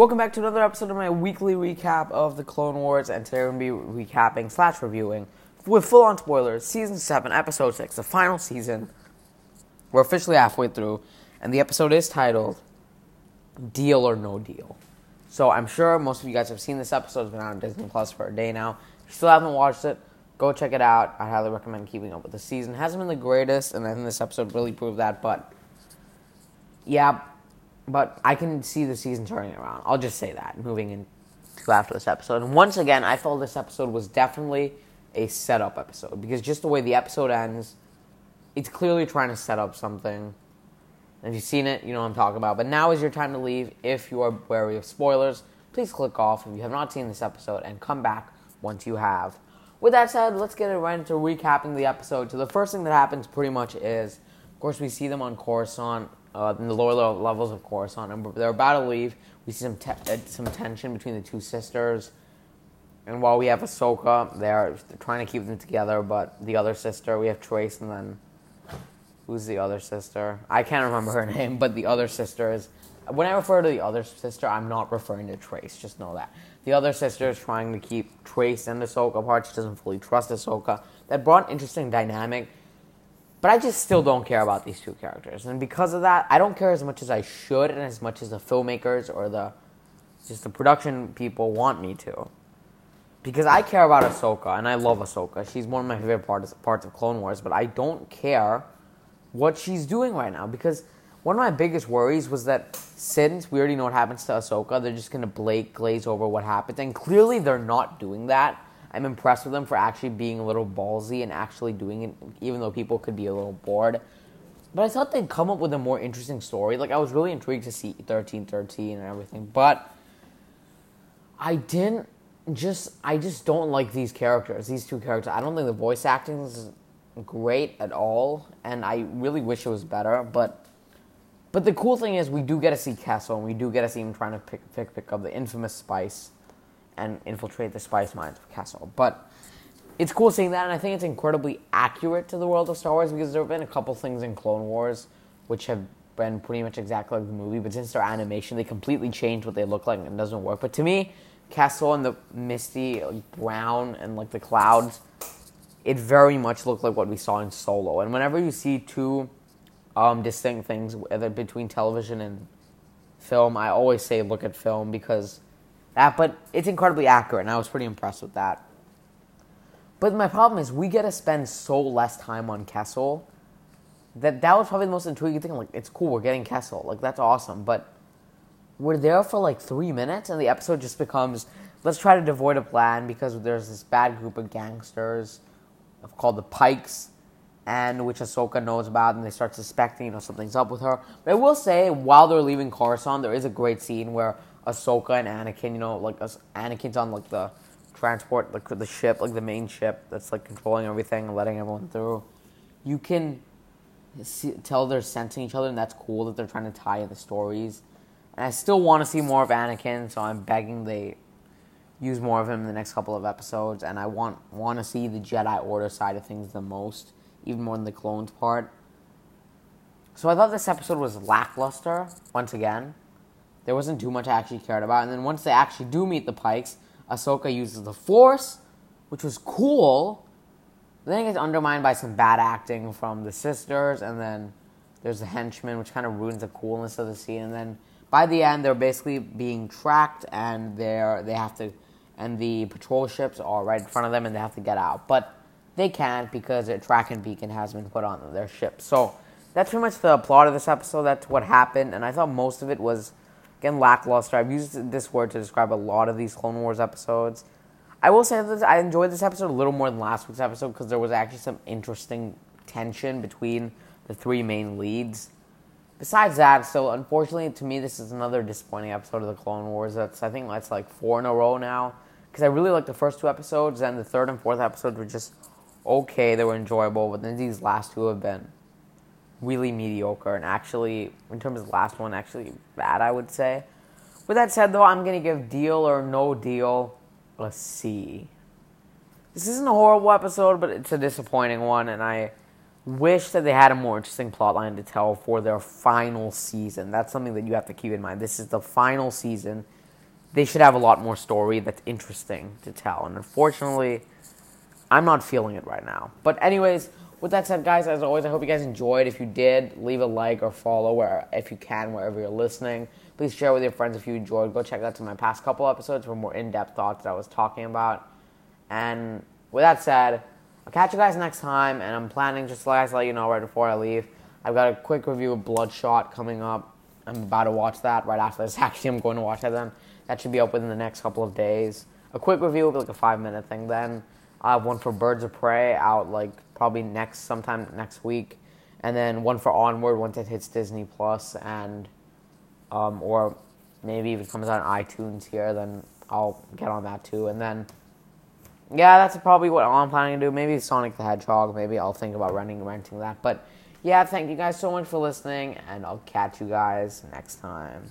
Welcome back to another episode of my weekly recap of the Clone Wars, and today we're going to be recapping slash reviewing with full on spoilers season 7, episode 6, the final season. We're officially halfway through, and the episode is titled Deal or No Deal. So I'm sure most of you guys have seen this episode, it's been out on Disney Plus for a day now. If you still haven't watched it, go check it out. I highly recommend keeping up with the season. It hasn't been the greatest, and I think this episode really proved that, but yeah, but I can see the season turning around. I'll just say that moving into after this episode. And once again, I felt this episode was definitely a setup episode because just the way the episode ends, it's clearly trying to set up something. If you've seen it, you know what I'm talking about. But now is your time to leave. If you are wary of spoilers, please click off if you have not seen this episode and come back once you have. With that said, let's get right into recapping the episode. So the first thing that happens pretty much is, of course, we see them on Coruscant uh, in the lower levels of Coruscant, and but they're about to leave. We see some te- uh, some tension between the two sisters, and while we have Ahsoka, they're trying to keep them together. But the other sister, we have Trace, and then who's the other sister? I can't remember her name, but the other sister is. When I refer to the other sister, I'm not referring to Trace. Just know that the other sister is trying to keep Trace and Ahsoka apart. She doesn't fully trust Ahsoka. That brought an interesting dynamic but I just still don't care about these two characters. And because of that, I don't care as much as I should and as much as the filmmakers or the just the production people want me to. Because I care about Ahsoka and I love Ahsoka. She's one of my favorite parts parts of Clone Wars, but I don't care what she's doing right now because one of my biggest worries was that since we already know what happens to Ahsoka, they're just gonna blake glaze over what happened, and clearly they're not doing that. I'm impressed with them for actually being a little ballsy and actually doing it, even though people could be a little bored. But I thought they'd come up with a more interesting story. Like I was really intrigued to see thirteen thirteen and everything, but I didn't just I just don't like these characters. These two characters. I don't think the voice acting is great at all, and I really wish it was better. But but the cool thing is we do get to see Kessel, and we do get to see him trying to pick pick pick up the infamous spice and infiltrate the spice mines of Kessel. But it's cool seeing that, and I think it's incredibly accurate to the world of Star Wars because there have been a couple things in Clone Wars which have been pretty much exactly like the movie, but since their animation, they completely changed what they look like and it doesn't work. But to me, Kessel and the misty like, brown and like the clouds, it very much looked like what we saw in Solo. And whenever you see two um, distinct things whether between television and film, I always say look at film because that, but it's incredibly accurate, and I was pretty impressed with that. But my problem is, we get to spend so less time on Kessel that that was probably the most intriguing thing. Like, it's cool, we're getting Kessel, like that's awesome, but we're there for like three minutes, and the episode just becomes let's try to devoid a plan because there's this bad group of gangsters called the Pikes, and which Ahsoka knows about, and they start suspecting, you know, something's up with her. But I will say, while they're leaving Coruscant, there is a great scene where Ahsoka and Anakin, you know, like Anakin's on like the transport, like the ship, like the main ship that's like controlling everything and letting everyone through. You can see, tell they're sensing each other, and that's cool that they're trying to tie in the stories. And I still want to see more of Anakin, so I'm begging they use more of him in the next couple of episodes. And I want want to see the Jedi Order side of things the most, even more than the clones part. So I thought this episode was lackluster once again. There wasn't too much I actually cared about. And then once they actually do meet the Pikes, Ahsoka uses the Force, which was cool. Then it gets undermined by some bad acting from the sisters, and then there's the henchman, which kind of ruins the coolness of the scene. And then by the end, they're basically being tracked, and they're they have to, and the patrol ships are right in front of them, and they have to get out. But they can't because a tracking beacon has been put on their ship. So that's pretty much the plot of this episode. That's what happened, and I thought most of it was again lackluster. I've used this word to describe a lot of these Clone Wars episodes. I will say that I enjoyed this episode a little more than last week's episode because there was actually some interesting tension between the three main leads. Besides that, so unfortunately to me, this is another disappointing episode of the Clone Wars. That's I think that's like four in a row now because I really liked the first two episodes, and the third and fourth episodes were just okay. They were enjoyable, but then these last two have been really mediocre and actually, in terms of the last one, actually bad, I would say. With that said, though, I'm going to give Deal or No Deal a C. This isn't a horrible episode, but it's a disappointing one, and I wish that they had a more interesting plotline to tell for their final season. That's something that you have to keep in mind. This is the final season. they should have a lot more story that's interesting to tell. And unfortunately, I'm not feeling it right now. But anyways, with that said, guys, as always, I hope you guys enjoyed. If you did, leave a like or follow where if you can wherever you're listening. Please share with your friends if you enjoyed. Go check out some of my past couple episodes for more in-depth thoughts that I was talking about. And with that said, I'll catch you guys next time. And I'm planning just like to let you know right before I leave. I've got a quick review of Bloodshot coming up. I'm about to watch that right after this. Actually, I'm going to watch that then. That should be up within the next couple of days. A quick review will be like a five minute thing then. I have one for Birds of Prey out like probably next sometime next week, and then one for Onward once it hits Disney Plus and um, or maybe if it comes out on iTunes here, then I'll get on that too. And then yeah, that's probably what I'm planning to do. Maybe Sonic the Hedgehog. Maybe I'll think about renting renting that. But yeah, thank you guys so much for listening, and I'll catch you guys next time.